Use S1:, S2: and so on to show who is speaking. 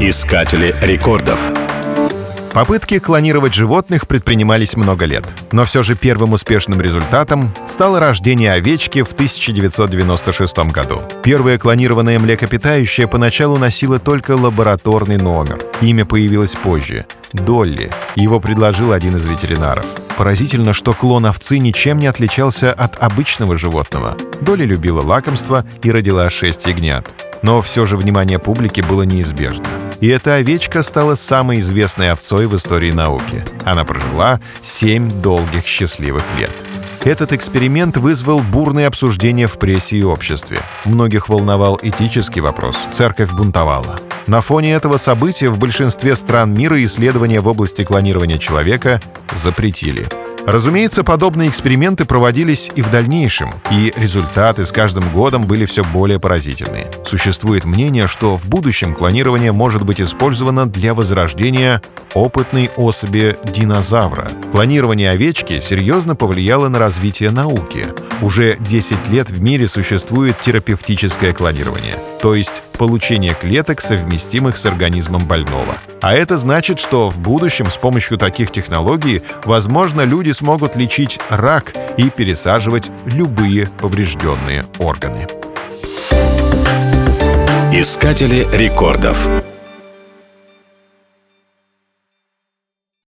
S1: Искатели рекордов.
S2: Попытки клонировать животных предпринимались много лет. Но все же первым успешным результатом стало рождение овечки в 1996 году. Первое клонированное млекопитающее поначалу носило только лабораторный номер. Имя появилось позже — Долли. Его предложил один из ветеринаров. Поразительно, что клон овцы ничем не отличался от обычного животного. Долли любила лакомство и родила шесть ягнят. Но все же внимание публики было неизбежно. И эта овечка стала самой известной овцой в истории науки. Она прожила семь долгих счастливых лет. Этот эксперимент вызвал бурные обсуждения в прессе и обществе. Многих волновал этический вопрос. Церковь бунтовала. На фоне этого события в большинстве стран мира исследования в области клонирования человека запретили. Разумеется, подобные эксперименты проводились и в дальнейшем, и результаты с каждым годом были все более поразительные. Существует мнение, что в будущем клонирование может быть использовано для возрождения опытной особи динозавра. Клонирование овечки серьезно повлияло на развитие науки. Уже 10 лет в мире существует терапевтическое клонирование, то есть получение клеток, совместимых с организмом больного. А это значит, что в будущем с помощью таких технологий, возможно, люди смогут лечить рак и пересаживать любые поврежденные органы.
S1: Искатели рекордов.